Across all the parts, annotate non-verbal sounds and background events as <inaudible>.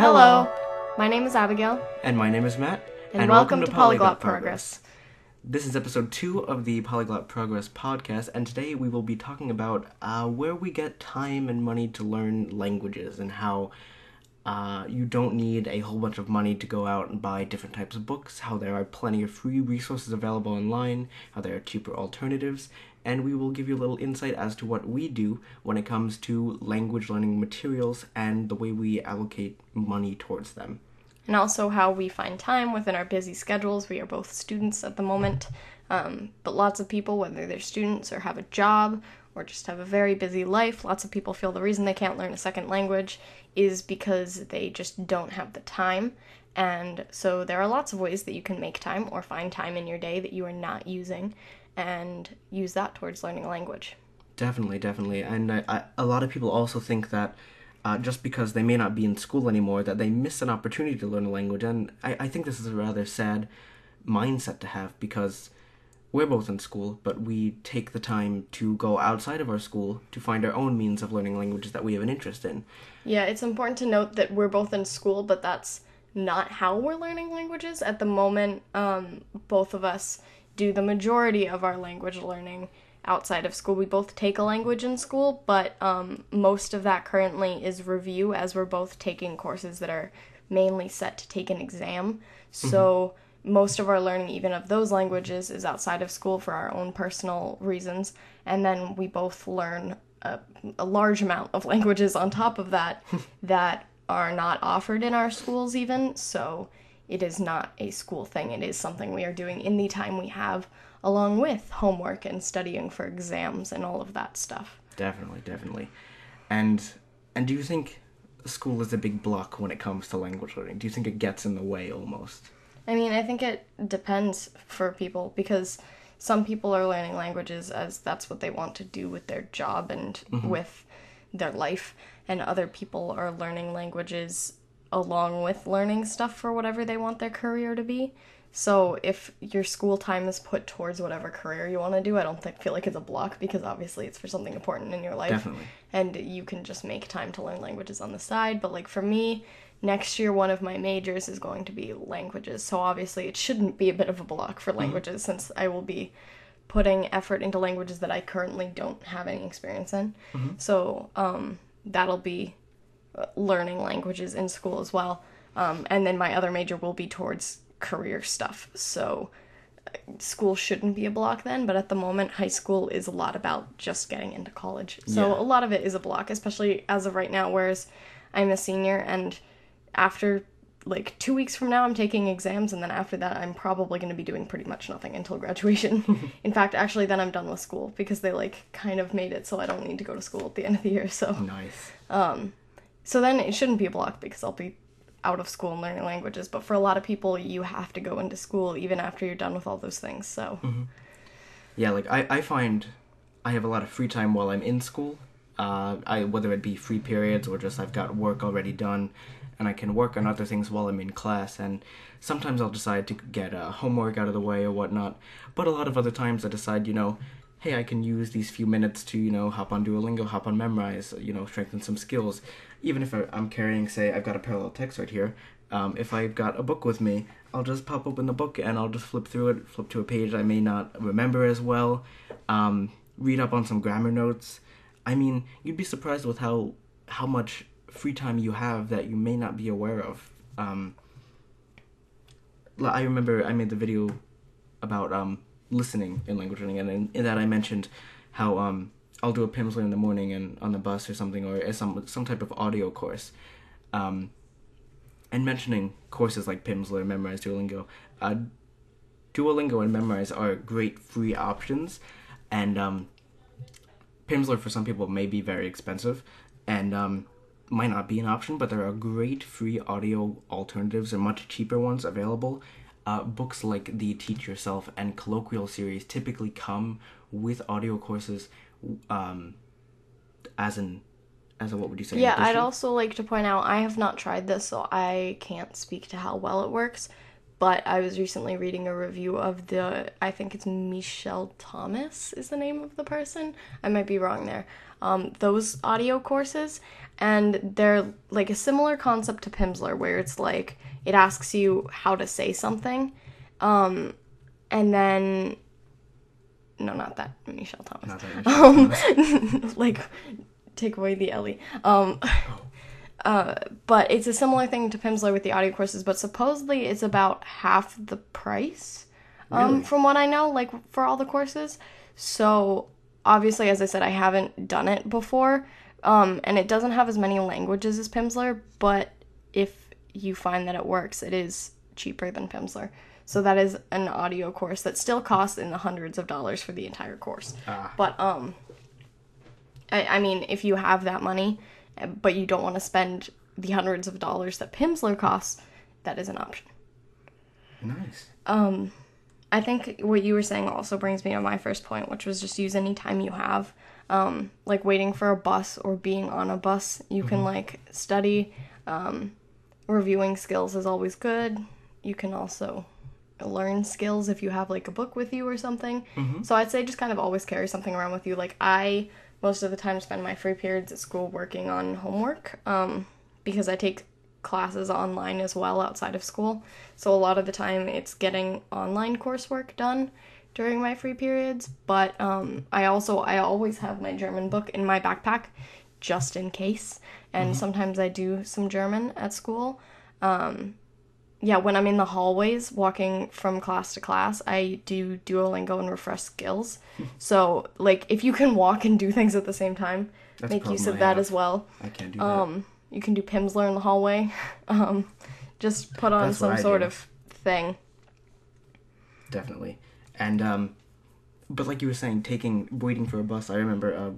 Hello. My name is Abigail, And my name is Matt. and, welcome, to Polyglot, Progress. This is episode two of the Polyglot Progress podcast, and today we will be talking about uh, where we get time and money to learn languages and how uh, you don't need a whole bunch of money to go out and buy different types of books, how there are plenty of free resources available online, how there are cheaper alternatives, and we will give you a little insight as to what we do when it comes to language learning materials and the way we allocate money towards them. And also how we find time within our busy schedules. We are both students at the moment, um, but lots of people, whether they're students or have a job or just have a very busy life, lots of people feel the reason they can't learn a second language is because they just don't have the time. And so there are lots of ways that you can make time or find time in your day that you are not using and use that towards learning a language. Definitely, definitely. And I, I, a lot of people also think that uh, just because they may not be in school anymore, that they miss an opportunity to learn a language. And I, I think this is a rather sad mindset to have because we're both in school, but we take the time to go outside of our school to find our own means of learning languages that we have an interest in. Yeah, it's important to note that we're both in school, but that's not how we're learning languages. At the moment, um, both of us do the majority of our language learning outside of school. We both take a language in school, but um, most of that currently is review as we're both taking courses that are mainly set to take an exam. So most of our learning, even of those languages, is outside of school for our own personal reasons. And then we both learn a, a large amount of <laughs> languages on top of that <laughs> that are not offered in our schools, even. So it is not a school thing. It is something we are doing in the time we have, along with homework and studying for exams and all of that stuff. Definitely, definitely. And and do you think school is a big block when it comes to language learning? Do you think it gets in the way almost? I mean, I think it depends for people because some people are learning languages as that's what they want to do with their job and mm-hmm. with their life, and other people are learning languages along with learning stuff for whatever they want their career to be. So if your school time is put towards whatever career you want to do, I don't think, feel like it's a block because obviously it's for something important in your life Definitely. and you can just make time to learn languages on the side. But like for me, next year one of my majors is going to be languages. So obviously it shouldn't be a bit of a block for languages since I will be putting effort into languages that I currently don't have any experience in. So um, that'll be learning languages in school as well. Um, and then my other major will be towards career stuff. So uh, school shouldn't be a block then, but at the moment, high school is a lot about just getting into college. So Yeah. a lot of it is a block, especially as of right now, whereas I'm a senior and after like two weeks from now, I'm taking exams, and then after that, I'm probably going to be doing pretty much nothing until graduation. <laughs> In fact, actually, then I'm done with school because they like kind of made it so I don't need to go to school at the end of the year. So Nice. So then it shouldn't be a block because I'll be out of school and learning languages. But for a lot of people, you have to go into school even after you're done with all those things. So Yeah, like I, I find I have a lot of free time while I'm in school. Uh, I whether it be free periods or just I've got work already done, and I can work on other things while I'm in class. And sometimes I'll decide to get uh, homework out of the way or whatnot. But a lot of other times I decide, you know, hey, I can use these few minutes to you know hop on Duolingo, hop on Memrise, you know, strengthen some skills. Even if I'm carrying, say, I've got a parallel text right here. Um, if I've got a book with me, I'll just pop open the book and I'll just flip through it, flip to a page I may not remember as well, um, read up on some grammar notes. I mean, you'd be surprised with how how much free time you have that you may not be aware of. Um, I remember I made the video about um, listening in language learning, and in, in that I mentioned how um, I'll do a Pimsleur in the morning and on the bus or something, or as some some type of audio course. Um, and mentioning courses like Pimsleur, Memrise, Duolingo, uh, Duolingo and Memrise are great free options, and um, Pimsleur for some people may be very expensive, and um, might not be an option, but there are great free audio alternatives and much cheaper ones available. Uh, books like the Teach Yourself and Colloquial series typically come with audio courses, um, as an as a what would you say? yeah, I'd also like to point out I have not tried this, so I can't speak to how well it works. but I was recently reading a review of the, I think it's Michelle Thomas is the name of the person. I might be wrong there. Um, those audio courses, and they're like a similar concept to Pimsleur, where it's like it asks you how to say something, um, and then no, not that Michelle Thomas. Not that Michelle Um, <laughs> like take away the Ellie. Um, uh, but it's a similar thing to Pimsleur with the audio courses, but supposedly it's about half the price. Um, Really? from what I know, like for all the courses. So obviously, as I said, I haven't done it before, um, and it doesn't have as many languages as Pimsleur. But if you find that it works, it is cheaper than Pimsleur. So that is an audio course that still costs in the hundreds of dollars for the entire course. Ah. But um, I, I mean, if you have that money, uh, but you don't want to spend the hundreds of dollars that Pimsleur costs, that is an option. Nice. Um, I think what you were saying also brings me to my first point, which was just use any time you have. Um, like waiting for a bus or being on a bus, you can like study. Um, reviewing skills is always good. You can also learn skills if you have like a book with you or something. So I'd say just kind of always carry something around with you. Like I most of the time spend my free periods at school working on homework um, because I take classes online as well outside of school. So a lot of the time it's getting online coursework done during my free periods, but um, I also I always have my German book in my backpack just in case. And sometimes I do some German at school. Um, yeah, when I'm in the hallways walking from class to class, I do Duolingo and refresh skills. <laughs> so, like, if you can walk and do things at the same time, That's make use of I that have. as well. I can't do that. Um, you can do Pimsleur in the hallway. <laughs> Um, just put on That's some sort do. of thing. definitely. And um, but like you were saying, taking waiting for a bus. I remember uh,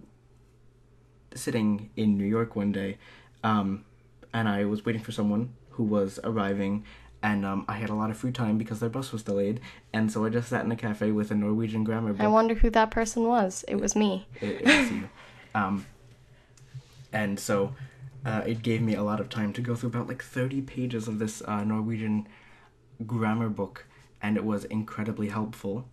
sitting in New York one day, um, and I was waiting for someone who was arriving, and um, I had a lot of free time because their bus was delayed, and so I just sat in a cafe with a Norwegian grammar book. I wonder who that person was. It was me. it, it was you. Um, and so uh, it gave me a lot of time to go through about like 30 pages of this uh, Norwegian grammar book, and it was incredibly helpful.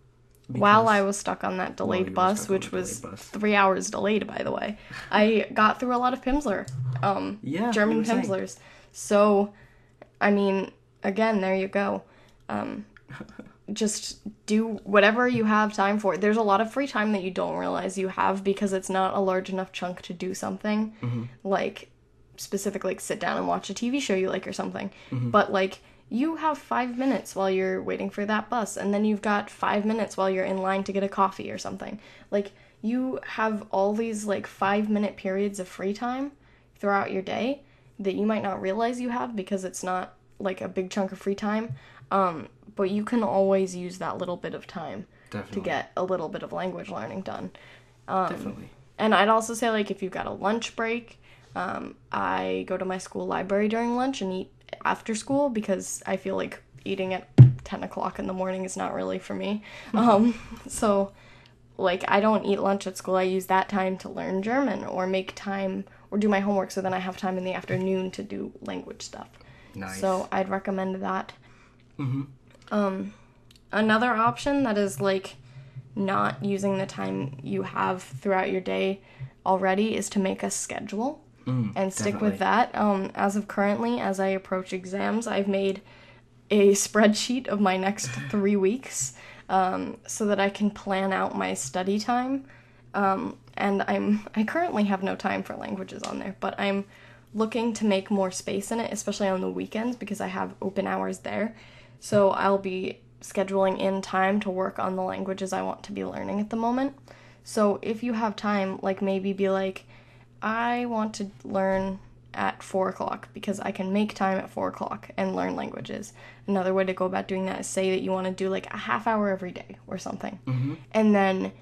While I was stuck on that delayed bus, which was bus. three hours delayed, by the way, I got through a lot of Pimsleur, um, Yeah, German Pimsleurs. saying. So, I mean, again, there you go. Um, <laughs> just do whatever you have time for. There's a lot of free time that you don't realize you have because it's not a large enough chunk to do something Mm-hmm. like specifically like sit down and watch a TV show you like or something. Mm-hmm. But like you have 5 minutes while you're waiting for that bus and then you've got 5 minutes while you're in line to get a coffee or something. Like you have all these like 5 minute periods of free time throughout your day that you might not realize you have because it's not like a big chunk of free time. Um, but you can always use that little bit of time Definitely. to get a little bit of language learning done. Definitely. And I'd also say, like, if you've got a lunch break, um, I go to my school library during lunch and eat after school because I feel like eating at 10 o'clock in the morning is not really for me. um, so, like, I don't eat lunch at school. I use that time to learn German or make time or do my homework so then I have time in the afternoon to do language stuff. Nice. So I'd recommend that. Um, another option that is like not using the time you have throughout your day already is to make a schedule Mm, and stick definitely. with that. Um, as of currently, as I approach exams, I've made a spreadsheet of my next <laughs> three weeks um, so that I can plan out my study time. Um, and I'm I currently have no time for languages on there, but I'm looking to make more space in it, especially on the weekends because I have open hours there. So I'll be scheduling in time to work on the languages I want to be learning at the moment. So if you have time, like maybe be like, I want to learn at four o'clock because I can make time at four o'clock and learn languages. Another way to go about doing that is say that you want to do like a half hour every day or something. And then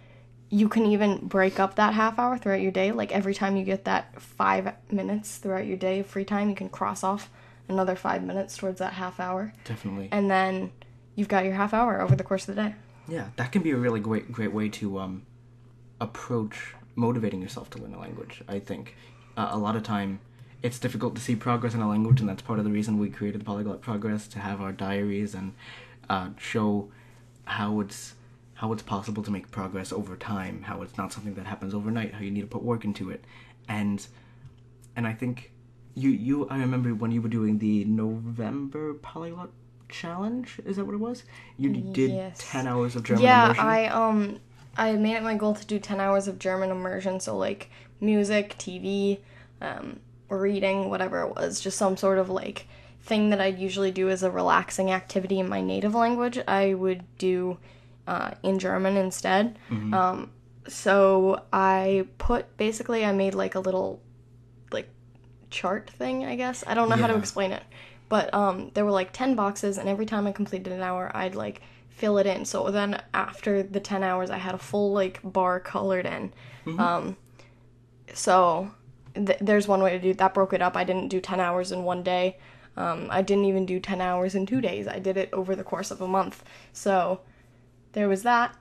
you can even break up that half hour throughout your day. Like every time you get that five minutes throughout your day of free time, you can cross off another five minutes towards that half hour. Definitely. And then you've got your half hour over the course of the day. Yeah, that can be a really great great way to um, approach motivating yourself to learn a language. I think uh, a lot of time it's difficult to see progress in a language, and that's part of the reason we created the Polyglot Progress to have our diaries and uh, show how it's how it's possible to make progress over time, how it's not something that happens overnight, how you need to put work into it, and and I think you you I remember when you were doing the November Polyglot Challenge. Is that what it was? You did Yes. ten hours of German yeah, immersion. I um I made it my goal to do 10 hours of German immersion, so like music, TV, um reading, whatever it was, just some sort of like thing that I'd usually do as a relaxing activity in my native language, I would do uh, in German instead. Um, so I put basically I made like a little like chart thing, I guess. I don't know how to explain it. But um there were like 10 boxes and every time I completed an hour, I'd like fill it in. So then after the 10 hours, I had a full like bar colored in. Um so th- there's one way to do that broke it up. I didn't do 10 hours in one day. Um, I didn't even do 10 hours in 2 days. I did it over the course of a month. So there was that.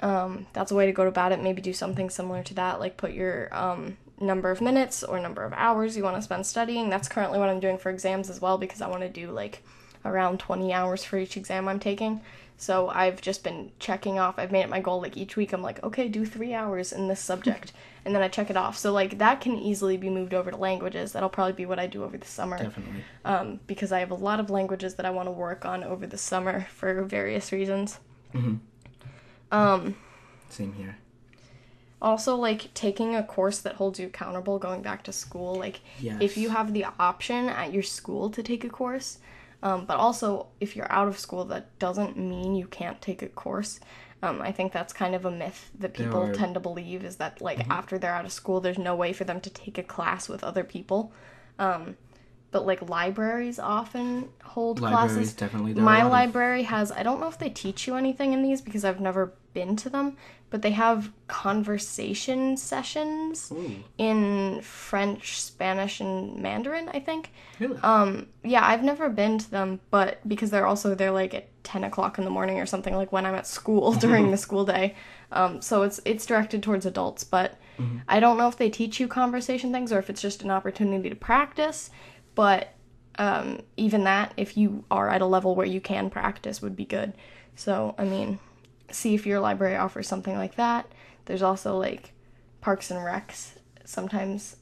Um, that's a way to go about it. Maybe do something similar to that, like put your um, number of minutes or number of hours you want to spend studying. That's currently what I'm doing for exams as well because I want to do like around 20 hours for each exam I'm taking. So I've just been checking off. I've made it my goal like each week. I'm like, okay, do three hours in this subject, <laughs> and then I check it off. So like that can easily be moved over to languages. That'll probably be what I do over the summer Definitely. um, because I have a lot of languages that I want to work on over the summer <laughs> for various reasons. Mhm. Um, Same here. also, like taking a course that holds you accountable going back to school. Like, if you have the option at your school to take a course, um, but also if you're out of school, that doesn't mean you can't take a course. Um, I think that's kind of a myth that people are- Mm-hmm. tend to believe is that like after they're out of school, there's no way for them to take a class with other people. Um, but like libraries often hold Libraries classes. definitely. There are a My lot of- library has, I don't know if they teach you anything in these because I've never been to them, but they have conversation sessions Ooh, in French, Spanish, and Mandarin, I think. really? Um, yeah, I've never been to them, but because they're also, they're like at 10 o'clock in the morning or something, like when I'm at school <laughs> during the school day. Um, so it's, it's directed towards adults, but I don't know if they teach you conversation things or if it's just an opportunity to practice, but um, even that, if you are at a level where you can practice, would be good. So, I mean, see if your library offers something like that. There's also like parks and recs sometimes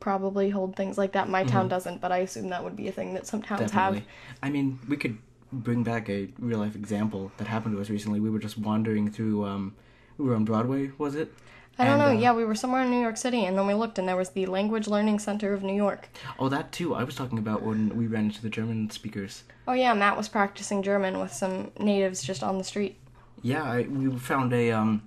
probably hold things like that. My town doesn't, but I assume that would be a thing that some towns Definitely. have. I mean, we could bring back a real life example that happened to us recently. We were just wandering through. Um, we were on Broadway, was it? I don't And, know. uh, yeah, we were somewhere in New York City, and then we looked, and there was the Language Learning Center of New York. Oh, that too. I was talking about when we ran into the German speakers. Oh yeah, Matt was practicing German with some natives just on the street. Yeah, I, we found a um,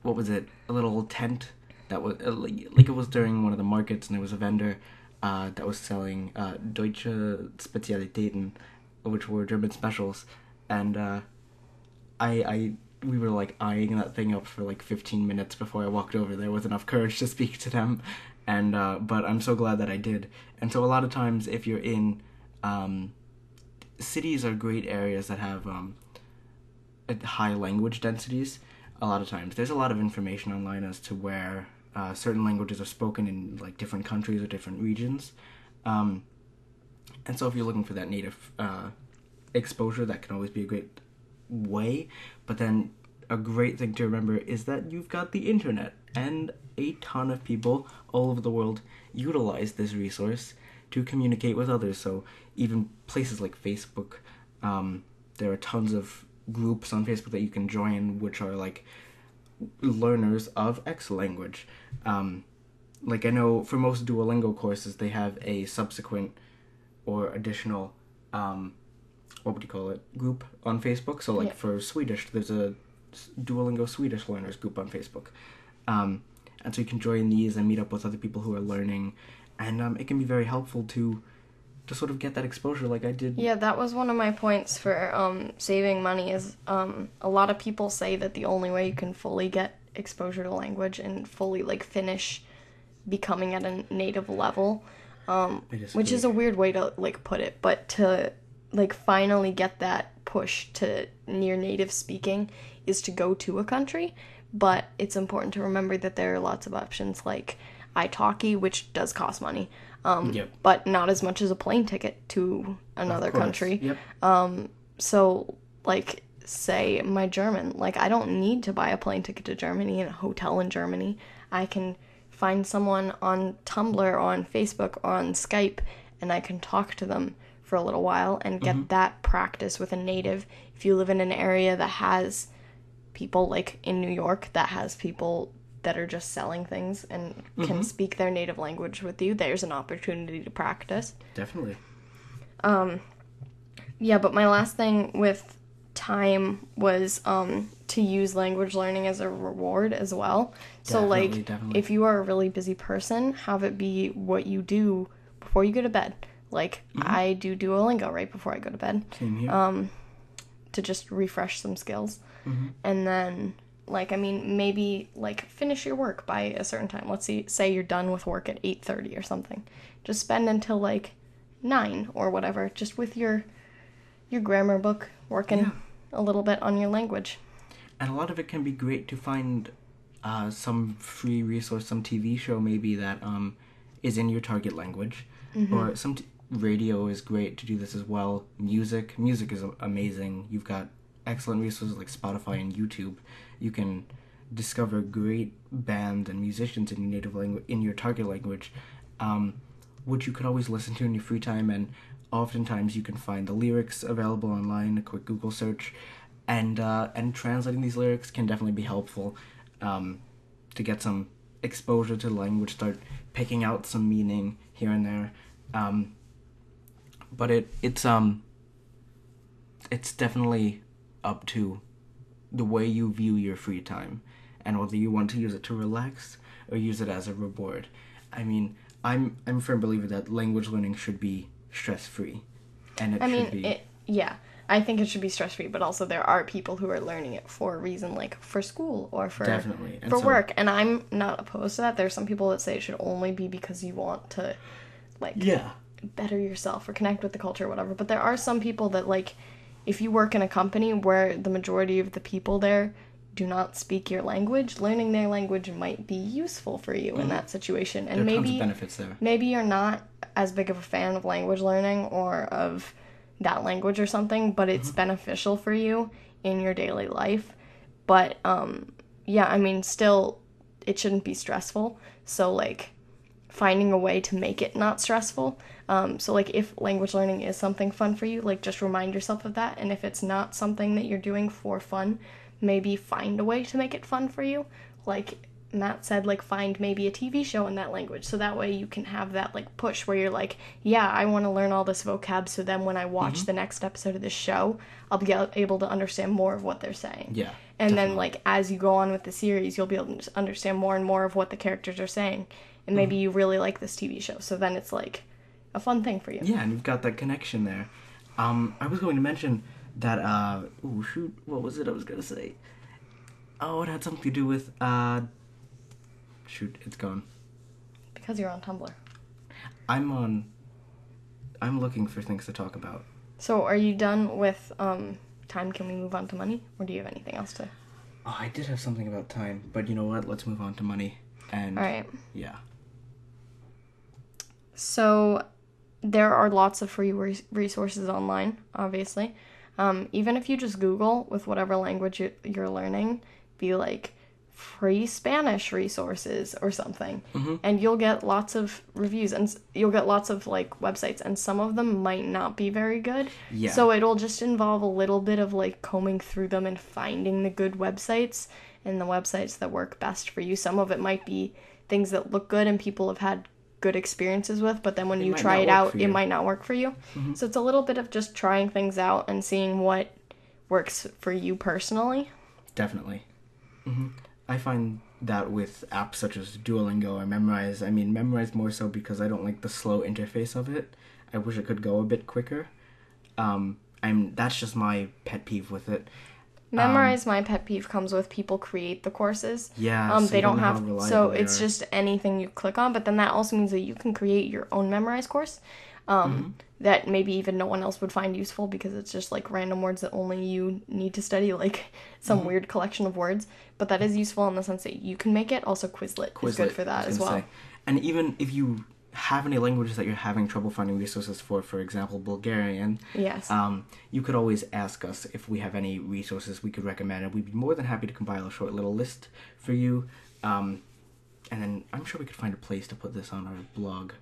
what was it? A little tent that was uh, like, it was during one of the markets, and there was a vendor uh, that was selling uh, Deutsche Spezialitäten, which were German specials, and uh, I I we were like eyeing that thing up for like 15 minutes before I walked over there with enough courage to speak to them, and uh, but I'm so glad that I did. And so a lot of times, if you're in um, cities, are great areas that have um, high language densities a lot of times. There's a lot of information online as to where uh, certain languages are spoken in like different countries or different regions. Um, and so if you're looking for that native uh, exposure that can always be a great way. But then a great thing to remember is that you've got the internet and a ton of people all over the world utilize this resource to communicate with others. So even places like facebook um, there are tons of groups on facebook that you can join which are like learners of x language. Um, like i know for most duolingo courses they have a subsequent or additional um, what would you call it group on facebook. So like Yeah. for swedish there's a duolingo swedish learners group on facebook. Um, and so you can join these and meet up with other people who are learning. And um, it can be very helpful to to sort of get that exposure like i did Yeah, that was one of my points for um, saving money. Is um, a lot of people say that the only way you can fully get exposure to language and fully like finish becoming at a native level, um, which is a weird way to like put it, but to like finally get that push to near native speaking is to go to a country. But it's important to remember that there are lots of options like italki which does cost money um, Yep. but not as much as a plane ticket to another country. Yep. so like say my german like i don't need to buy a plane ticket to germany and a hotel in germany. I can find someone on tumblr or on facebook or on skype and i can talk to them for a little while and get that practice with a native. If you live in an area that has people like in new york that has people that are just selling things and can speak their native language with you there's an opportunity to practice Definitely. Um, yeah, but my last thing with time was um to use language learning as a reward as well. so Definitely, like definitely. if you are a really busy person, have it be what you do before you go to bed. Like Mm-hmm. I do Duolingo right before I go to bed. Um, to just refresh some skills. Mm-hmm. And then like I mean maybe like finish your work by a certain time. Let's see say you're done with work at 8:30 or something. Just spend until like 9 or whatever just with your your grammar book working Yeah. a little bit on your language. and a lot of it can be great to find uh, some free resource, some TV show maybe that um, is in your target language, or some t- radio is great to do this as well. Music, music is amazing. You've got excellent resources like Spotify and YouTube. You can discover great bands and musicians in your native language, in your target language, um, which you could always listen to in your free time. And oftentimes you can find the lyrics available online. A quick Google search, and uh, and translating these lyrics can definitely be helpful um, to get some exposure to the language, start picking out some meaning here and there. Um, but it it's um it's definitely up to the way you view your free time and whether you want to use it to relax or use it as a reward. I mean, I'm I'm a firm believer that language learning should be stress free, and it I should mean, be it yeah. I think it should be stress free, but also there are people who are learning it for a reason, like for school or for Definitely. And for so- work. And I'm not opposed to that. There's some people that say it should only be because you want to, like, yeah. better yourself or connect with the culture or whatever. But there are some people that like if you work in a company where the majority of the people there do not speak your language, learning their language might be useful for you in that situation. And Mm-hmm. There are tons of maybe benefits there. maybe you're not as big of a fan of language learning or of that language or something, but it's beneficial for you in your daily life. But um yeah, I mean still it shouldn't be stressful. So like finding a way to make it not stressful. Um, so like if language learning is something fun for you, like just remind yourself of that. And if it's not something that you're doing for fun, maybe find a way to make it fun for you. Like Matt said, like find maybe a TV show in that language. So that way you can have that like push where you're like, yeah, I want to learn all this vocab. So then when I watch the next episode of this show, I'll be able to understand more of what they're saying. Yeah. And then, like, as you go on with the series, you'll be able to understand more and more of what the characters are saying. And maybe you really like this TV show. So then it's like a fun thing for you. Yeah, and you've got that connection there. Um, I was going to mention that. Uh, oh shoot, what was it I was gonna say? Oh, it had something to do with. Uh, shoot, it's gone. Because you're on Tumblr. I'm on. I'm looking for things to talk about. So are you done with um, time? Can we move on to money? Or do you have anything else to. Oh, I did have something about time, but you know what? Let's move on to money. And All right. yeah, So there are lots of free res- resources online, obviously. Um, even if you just Google with whatever language you- you're learning, be like free Spanish resources or something, and you'll get lots of reviews and you'll get lots of like websites, and some of them might not be very good. Yeah. So it'll just involve a little bit of like combing through them and finding the good websites and the websites that work best for you. Some of it might be things that look good and people have had good experiences with, but then when It you try it out, it. Mm-hmm. might not work for you. So it's a little bit of just trying things out and seeing what works for you personally. definitely. hmm I find that with apps such as Duolingo or Memrise, I mean, Memrise more so because I don't like the slow interface of it. I wish it could go a bit quicker. Um, I'm that's just my pet peeve with it. Memrise my pet peeve comes with people create the courses. Yeah, Um, so they don't how have so it's are. just anything you click on, but then that also means that you can create your own Memrise course. Um, Mm-hmm. that maybe even no one else would find useful because it's just like random words that only you need to study, <laughs> like some Mm-hmm. weird collection of words. But that is useful in the sense that you can make it. Also, Quizlet, is good for that as well. say. and even if you have any languages that you're having trouble finding resources for, for example, Bulgarian, Yes. um, you could always ask us if we have any resources we could recommend, and we'd be more than happy to compile a short little list for you. Um, and then I'm sure we could find a place to put this on our blog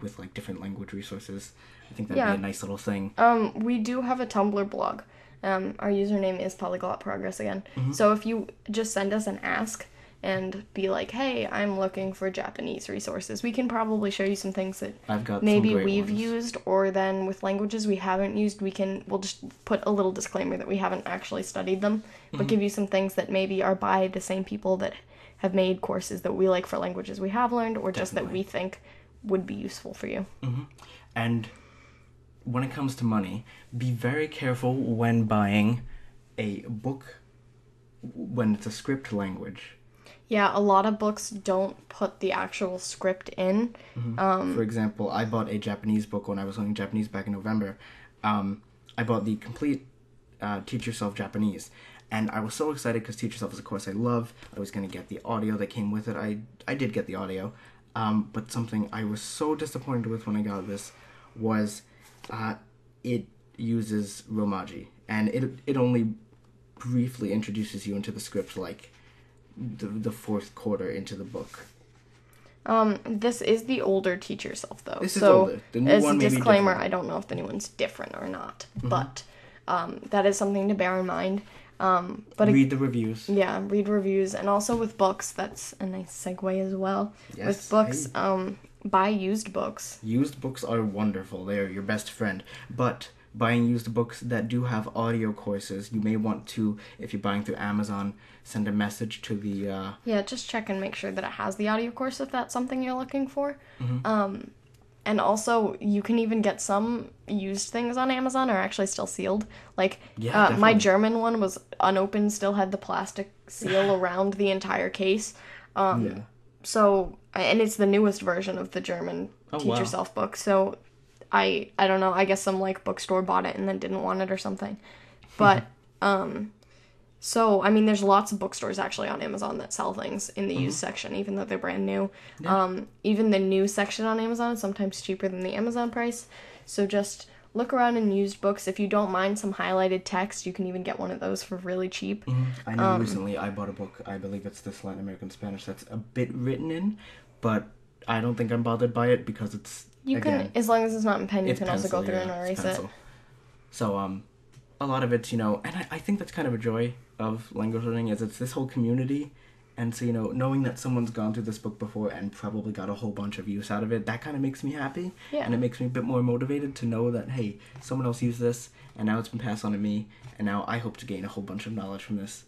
with like different language resources. I think that'd Yeah. be a nice little thing. Um, we do have a Tumblr blog. Um, our username is Polyglot Progress again. Mm-hmm. So if you just send us an ask and be like, "Hey, I'm looking for Japanese resources," we can probably show you some things that I've got maybe we've ones. used, or then with languages we haven't used, we can we'll just put a little disclaimer that we haven't actually studied them, Mm-hmm. but give you some things that maybe are by the same people that have made courses that we like for languages we have learned, or just that we think would be useful for you. And when it comes to money, be very careful when buying a book when it's a script language. Yeah, a lot of books don't put the actual script in. Um, For example, I bought a Japanese book when I was learning Japanese back in November. Um, I bought the complete uh, Teach Yourself Japanese, and I was so excited because Teach Yourself is a course I love. I was going to get the audio that came with it. I I did get the audio, um, but something I was so disappointed with when I got this was uh, it uses Romaji, and it it only briefly introduces you into the script like the the fourth quarter into the book. Um, this is the older Teach Yourself though. This is so older. The new as one a disclaimer. Mm-hmm. I don't know if anyone's different or not, but um, that is something to bear in mind. Um, but Read the reviews. yeah, read reviews, and also with books, that's a nice segue as well. Yes, with books, hey. um, buy used books. Used books are wonderful. They are your best friend. But buying used books that do have audio courses, you may want to, if you're buying through Amazon, send a message to the. Uh, Yeah, just check and make sure that it has the audio course if that's something you're looking for. Mm-hmm. Um, and also, you can even get some used things on Amazon are actually still sealed. Like, Yeah, uh, my. German one was unopened, still had the plastic seal <sighs> around the entire case. Um, yeah. So, and it's the newest version of the German Oh, Teach wow. Yourself book. So, I I don't know. I guess some like bookstore bought it and then didn't want it or something. But <laughs> um, so I mean, there's lots of bookstores actually on Amazon that sell things in the used section, even though they're brand new. Um, even the new section on Amazon is sometimes cheaper than the Amazon price. So just look around in used books. If you don't mind some highlighted text, you can even get one of those for really cheap. I know Um, recently I bought a book, I believe it's this Latin American Spanish, that's a bit written in, but I don't think I'm bothered by it because it's. You again, can, as long as it's not in pen, you can also go through yeah, and erase it. So um, a lot of it's you know, and I, I think that's kind of a joy of language learning is it's this whole community, and so you know, knowing that someone's gone through this book before and probably got a whole bunch of use out of it, that kind of makes me happy, Yeah. and it makes me a bit more motivated to know that hey, someone else used this, and now it's been passed on to me, and now I hope to gain a whole bunch of knowledge from this,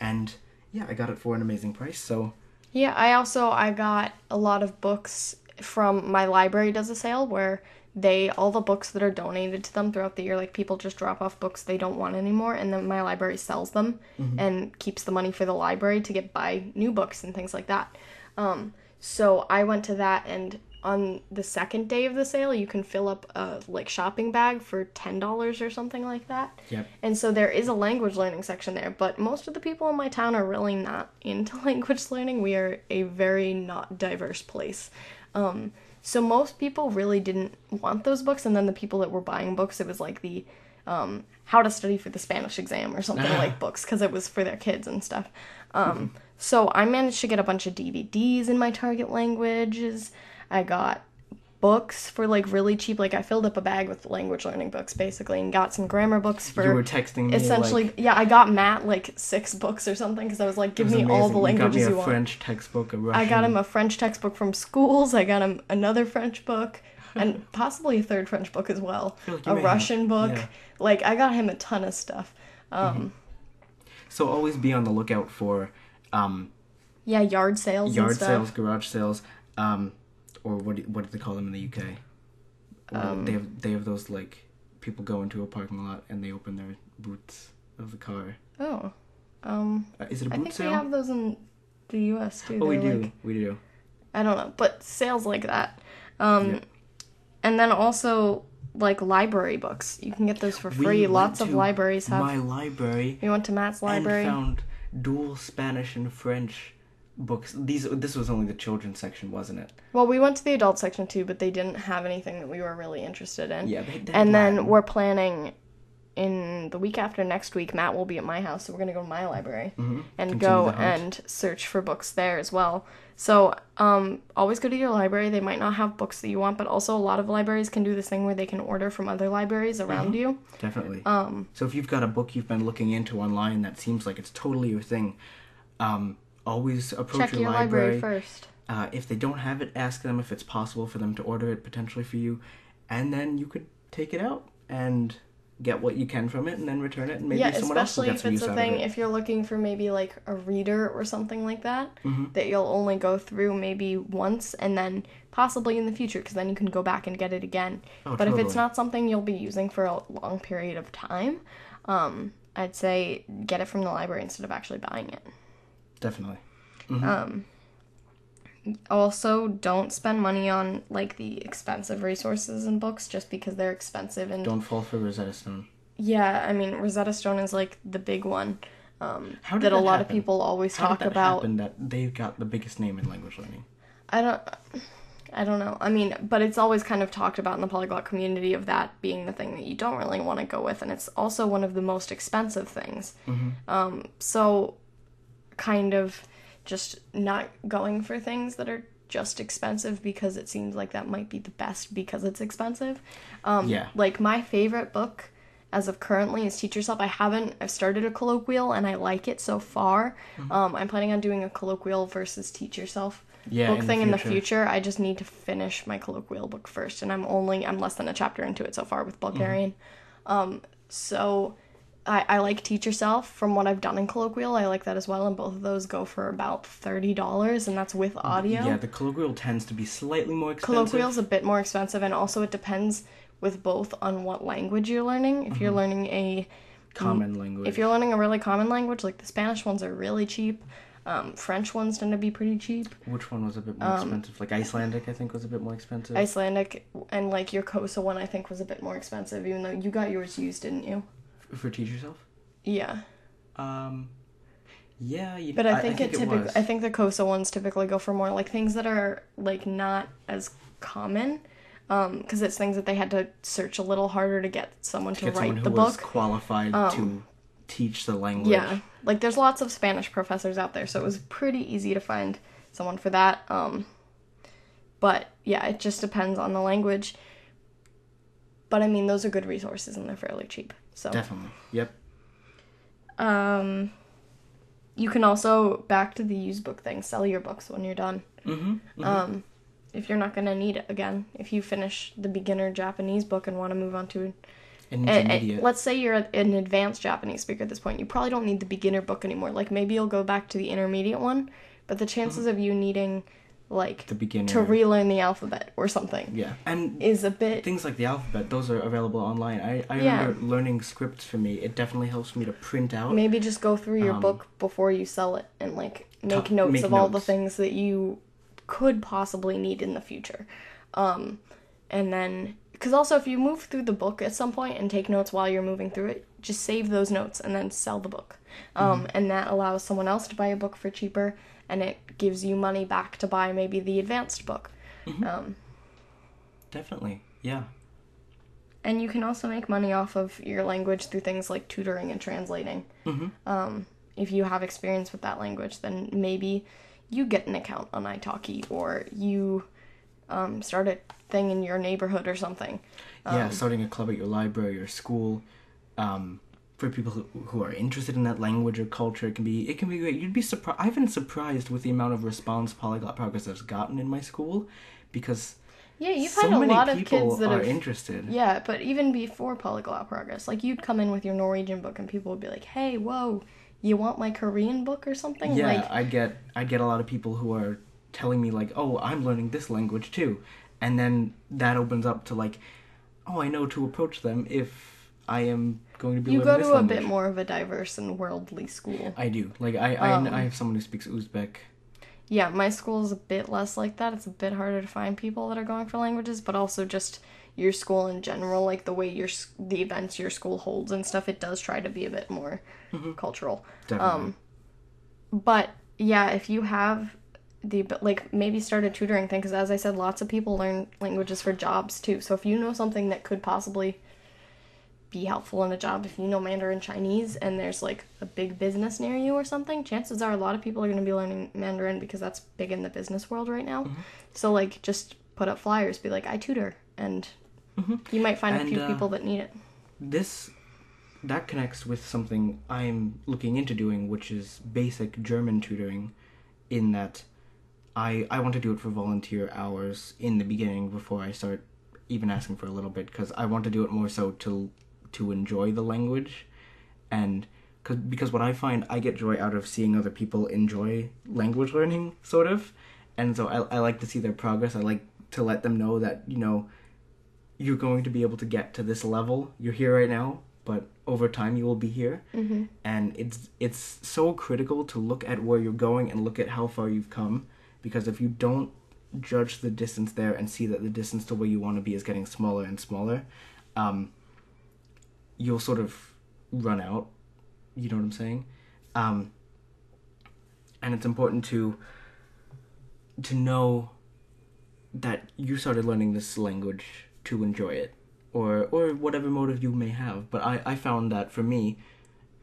and yeah, I got it for an amazing price, so Yeah, I also I got a lot of books from my library does a sale where they all the books that are donated to them throughout the year like people just drop off books they don't want anymore and then my library sells them and keeps the money for the library to get buy new books and things like that. Um so I went to that and on the second day of the sale you can fill up a like shopping bag for $10 or something like that. Yep. And so there is a language learning section there, but most of the people in my town are really not into <laughs> language learning. We are a very not diverse place. Um, so most people really didn't want those books, and then the people that were buying books, it was like the um, how to study for the Spanish exam or something like books, because it was for their kids and stuff. Um, So I managed to get a bunch of DVDs in my target languages. I got books for like really cheap. Like I filled up a bag with language learning books basically, and got some grammar books for you were texting me essentially like, yeah i got matt like six books or something because i was like give was me all the languages you, got me you, a want. French textbook, a Russian. i got him a french textbook from schools. I got him another french book and <laughs> possibly a third french book as well. Like a may have- russian book. Yeah. like i got him a ton of stuff. Um So always be on the lookout for um, yeah yard sales yard and stuff. sales, garage sales, um, or what do, what do they call them in the UK? Um, they have they have those like people go into a parking lot and they open their boots of the car. oh um Uh, is it a i boot think sale? we have those in the us too oh, we They're, do. like- we do. I don't know, but sales like that. Um, Yeah. And then also like library books. You can get those for free. We Lots of libraries have. my library we went to Matt's library. and found dual Spanish and French books. These this was only the children's section, wasn't it? Well, we went to the adult section too, but they didn't have anything that we were really interested in. Yeah, they, and then Latin. we're planning in the week after next week matt will be at my house so we're going to go to my library and Continue go and search for books there as well so um, always go to your library they might not have books that you want but also a lot of libraries can do this thing where they can order from other libraries around you definitely. um, So if you've got a book you've been looking into online that seems like it's totally your thing, um, always approach check your, your library library. first Uh, if they don't have it, ask them if it's possible for them to order it potentially for you, and then you could take it out and get what you can from it, and then return it, and maybe yeah someone else will especially get if some it's use a out thing of it. if you're looking for maybe like a reader or something like that Mhm. that you'll only go through maybe once and then possibly in the future because then you can go back and get it again Oh, but if it's not something you'll be using for a long period of time um, i'd say get it from the library instead of actually buying it Definitely. um, also don't spend money on like the expensive resources and books just because they're expensive and Don't fall for Rosetta Stone. yeah i mean rosetta stone is like the big one um, did that a that lot of people always How talk did that about happen that they've got the biggest name in language learning? I don't I don't know. I mean, but it's always kind of talked about in the polyglot community of that being the thing that you don't really want to go with and it's also one of the most expensive things. Um so kind of just not going for things that are just expensive because it seems like that might be the best because it's expensive. Um Yeah. like my favorite book as of currently is Teach Yourself. I haven't I've started a colloquial and I like it so far. Mm-hmm. Um I'm planning on doing a colloquial versus Teach Yourself Yeah, book in the thing in the future. future. I just need to finish my colloquial book first, and I'm only I'm less than a chapter into it so far with Bulgarian. Mm-hmm. Um, so I, I like Teach Yourself from what I've done in colloquial. I like that as well, and both of those go for about thirty dollars, and that's with audio. Yeah, the colloquial tends to be slightly more expensive. Colloquial's a bit more expensive, and also it depends with both on what language you're learning. If you're learning a common language. If you're learning a really common language, like the Spanish ones are really cheap. Um, French ones tend to be pretty cheap. Which one was a bit more Um, expensive? Like Icelandic, I think was a bit more expensive. Icelandic and like your Xhosa one, I think was a bit more expensive, even though you got yours used, didn't you? For teach yourself. Yeah, Um, yeah, you, but I think, it, it typically. I think the Xhosa ones typically go for more like things that are like not as common, um, because it's things that they had to search a little harder to get someone to, get write someone who the was book. qualified Um, to teach the language. Yeah, like there's lots of Spanish professors out there, so it was pretty easy to find someone for that. Um, but yeah, it just depends on the language. But I mean, those are good resources and they're fairly cheap. So Definitely. Yep. Um, you can also back to the used book thing. Sell your books when you're done. Mm-hmm. Um, if you're not gonna need it again, if you finish the beginner Japanese book and want to move on to, and, Intermediate. let's say you're an advanced Japanese speaker at this point, you probably don't need the beginner book anymore. Like maybe you'll go back to the intermediate one, but the chances of you needing, like, the beginner. to relearn the alphabet or something yeah, and is a bit. things like the alphabet, those are available online. I, I Yeah. remember learning scripts for me. It definitely helps me to print out. Maybe just go through your Um, book before you sell it and like make Ta- notes make of all the things that you could possibly need in the future. Um, and then, because also if you move through the book at some point and take notes while you're moving through it, just save those notes and then sell the book. Um, Mm-hmm. And that allows someone else to buy a book for cheaper and it gives you money back to buy maybe the advanced book. Mm-hmm. Um, Definitely. Yeah. and you can also make money off of your language through things like tutoring and translating. Mm-hmm. Um, if you have experience with that language, then maybe you get an account on italki or you um, start a thing in your neighborhood or something. yeah, Um, starting a club at your library or school. Um, for people who, who are interested in that language or culture, it can be it can be great. You'd be surprised. I've been surprised with the amount of response Polyglot Progress has gotten in my school, because Yeah, you've so had a many lot of people kids that are have. interested. yeah, but even before Polyglot Progress, like you'd come in with your Norwegian book and people would be like, hey, whoa, you want my Korean book or something? Yeah, Like, I get I get a lot of people who are telling me like, "Oh, I'm learning this language too," and then that opens up to like, "Oh, I know to approach them if I am going to be you go to a language." bit more of a diverse and worldly school. I do. Like I I, Um, I have someone who speaks Uzbek. Yeah, my school is a bit less like that. It's a bit harder to find people that are going for languages, but also just your school in general, like the way your the events your school holds and stuff. It does try to be a bit more cultural. Definitely. Um, but yeah, if you have the like maybe start a tutoring thing because as I said, lots of people learn languages for jobs too. So if you know something that could possibly be helpful in a job, if you know Mandarin Chinese and there's like a big business near you or something, chances are a lot of people are going to be learning Mandarin because that's big in the business world right now. Mm-hmm. So like just put up flyers, be like I tutor, and you might find Mm-hmm. And, a few uh, people that need it. this that connects with something I'm looking into doing, which is basic German tutoring, in that I I want to do it for volunteer hours in the beginning before I start even asking for a little bit because I want to do it more so to to enjoy the language, and cause, because what I find I get joy out of seeing other people enjoy language learning, sort of, and so I I like to see their progress. I like to let them know that you know you're going to be able to get to this level. You're here right now, but over time you will be here. Mm-hmm. And it's it's so critical to look at where you're going and look at how far you've come, because if you don't judge the distance there and see that the distance to where you want to be is getting smaller and smaller, um, you'll sort of run out. You know what I'm saying? Um, and it's important to to know that you started learning this language to enjoy it or or whatever motive you may have but i i found that for me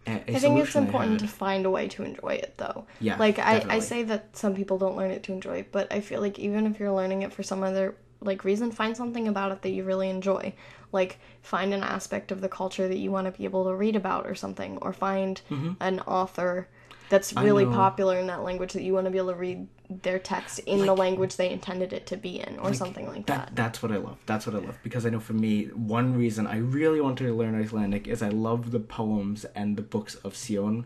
a, a I think it's important to find a way to enjoy it though. Yeah, Like I, I say that some people don't learn it to enjoy it, but I feel like even if you're learning it for some other like reason, find something about it that you really enjoy. Like find an aspect of the culture that you want to be able to read about or something, or find an author that's Mm-hmm. Really popular in that language that you want to be able to read their text in the language they intended it to be in, or something like that. that that's what i love that's what i love because i know for me one reason i really wanted to learn icelandic is i love the poems and the books of Sjón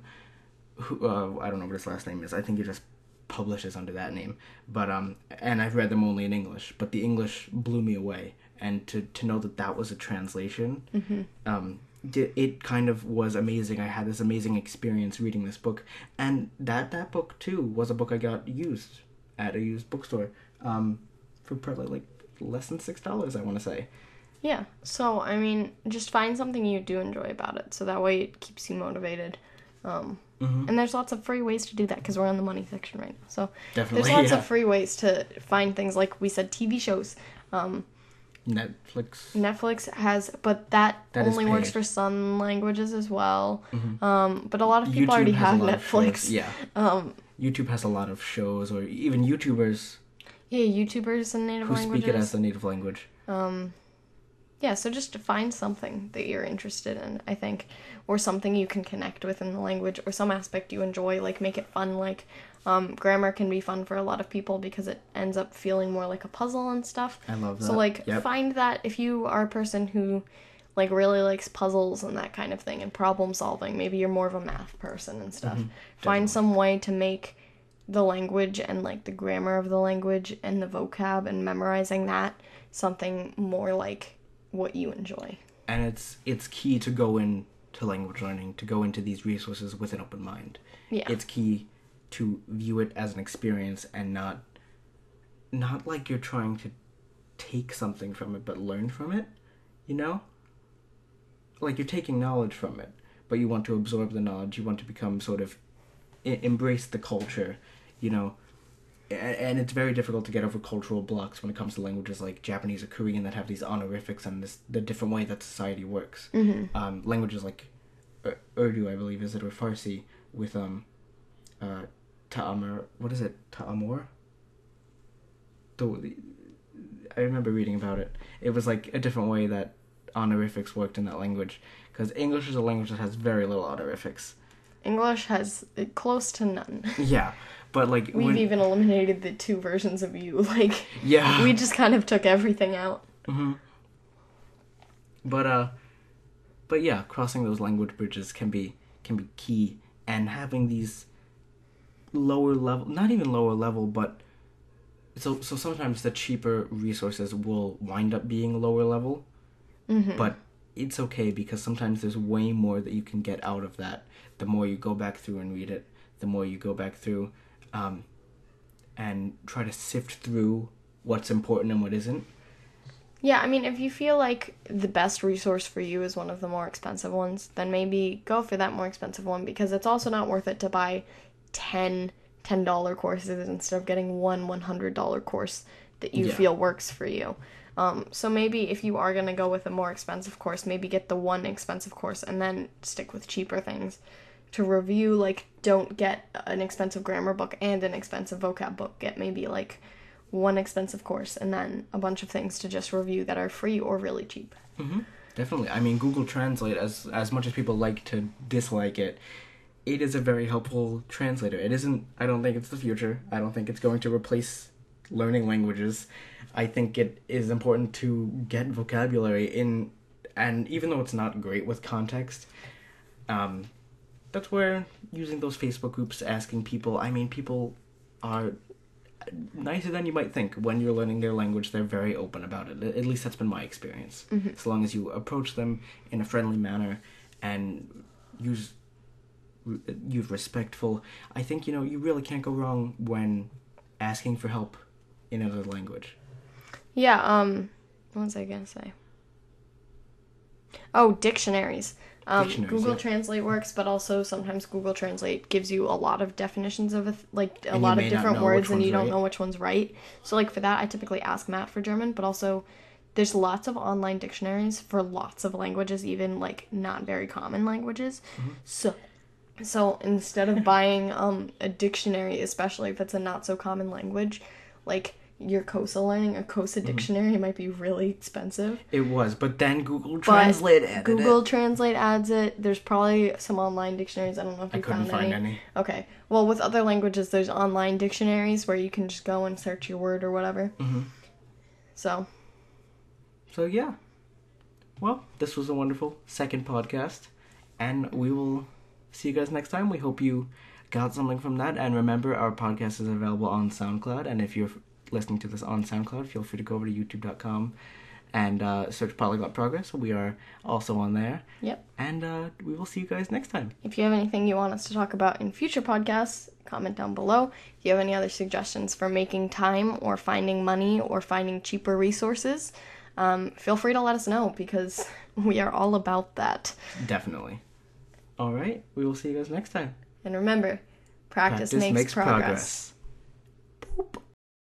who uh, i don't know what his last name is i think he just publishes under that name. But um and i've read them only in english but the english blew me away. And to to know that that was a translation um di- it kind of was amazing. I had this amazing experience reading this book. And that that book too was a book i got used at a used bookstore um for probably like less than six dollars i want to say. Yeah. So, I mean, just find something you do enjoy about it so that way it keeps you motivated. Um, Mm-hmm. And there's lots of free ways to do that because we're on the money section right now. So, Definitely, there's lots yeah. of free ways to find things like we said TV shows. Um, netflix Netflix has, but that, That only works for some languages as well. Um, but a lot of people already have Netflix. yeah <laughs> Um, youtube has a lot of shows or even youtubers yeah, YouTubers and native who languages. speak it as a native language Um, yeah, so just to find something that you're interested in, I think, or something you can connect with in the language, or some aspect you enjoy, like make it fun. Like, um, grammar can be fun for a lot of people because it ends up feeling more like a puzzle and stuff. i love that So, like, yep. find that if you are a person who, like, really likes puzzles and that kind of thing and problem solving, maybe you're more of a math person and stuff. Find some way to make the language and like the grammar of the language and the vocab and memorizing that something more like what you enjoy. and it's it's key to go into language learning to go into these resources with an open mind Yeah. it's key to view it as an experience and not not like you're trying to take something from it but learn from it you know like you're taking knowledge from it but you want to absorb the knowledge you want to become sort of embrace the culture you know and it's very difficult to get over cultural blocks when it comes to languages like Japanese or Korean that have these honorifics and this the different way that society works. Um, languages like Ur- Urdu, I believe, is it or Farsi with um, uh, ta'amur. What is it? Ta'amur. The, I remember reading about it. It was like a different way that honorifics worked in that language because English is a language that has very little honorifics. English has close to none. <laughs> Yeah, but like We've when- even eliminated the two versions of you. <laughs> Like yeah we just kind of took everything out. but uh but yeah crossing those language bridges can be can be key and having these lower level not even lower level but so so sometimes the cheaper resources will wind up being lower level but it's okay because sometimes there's way more that you can get out of that the more you go back through and read it the more you go back through um, and try to sift through what's important and what isn't Yeah, I mean, if you feel like the best resource for you is one of the more expensive ones, then maybe go for that more expensive one because it's also not worth it to buy 10 $10 courses instead of getting one $100 course that you Yeah. feel works for you. Um, so maybe if you are going to go with a more expensive course, maybe get the one expensive course and then stick with cheaper things. To review, like, don't get an expensive grammar book and an expensive vocab book. Get maybe like one expensive course and then a bunch of things to just review that are free or really cheap. Definitely. I mean, Google Translate, as as much as people like to dislike it, it is a very helpful translator. It isn't. I don't think it's the future. I don't think it's going to replace learning languages. I think it is important to get vocabulary in, and even though it's not great with context, um, that's where using those Facebook groups, asking people. I mean, people are nicer than you might think when you're learning their language they're very open about it at least that's been my experience as long as you approach them in a friendly manner and use use respectful i think you know you really can't go wrong when asking for help in another language Yeah, um what was I gonna say? Oh, dictionaries. Um, Dictionaries, Google yeah. Translate works, but also sometimes Google Translate gives you a lot of definitions of a th- like a And lot of different words, and you one's don't know which one's right. So like for that, I typically ask Matt for German, but also there's lots of online dictionaries for lots of languages, even like not very common languages. Mm-hmm. So so instead of buying um a dictionary, especially if it's a not so common language, like your Xhosa learning, a Xhosa Mm-hmm. dictionary might be really expensive. it was but then google But translate added Google it. Translate adds it. There's probably some online dictionaries. I don't know if you i couldn't found find any. any Okay. Well, with other languages, there's online dictionaries where you can just go and search your word or whatever. Mhm. So so yeah well this was a wonderful second podcast and we will see you guys next time we hope you got something from that. And remember our podcast is available on soundcloud. And if you're listening to this on soundcloud feel free to go over to youtube.com and uh, search polyglot progress. We are also on there. Yep. and uh, we will see you guys next time. If you have anything you want us to talk about in future podcasts, comment down below. If you have any other suggestions for making time or finding money or finding cheaper resources, um, feel free to let us know because <laughs> we are all about that. definitely. All right. We will see you guys next time And remember, practice, makes, progress.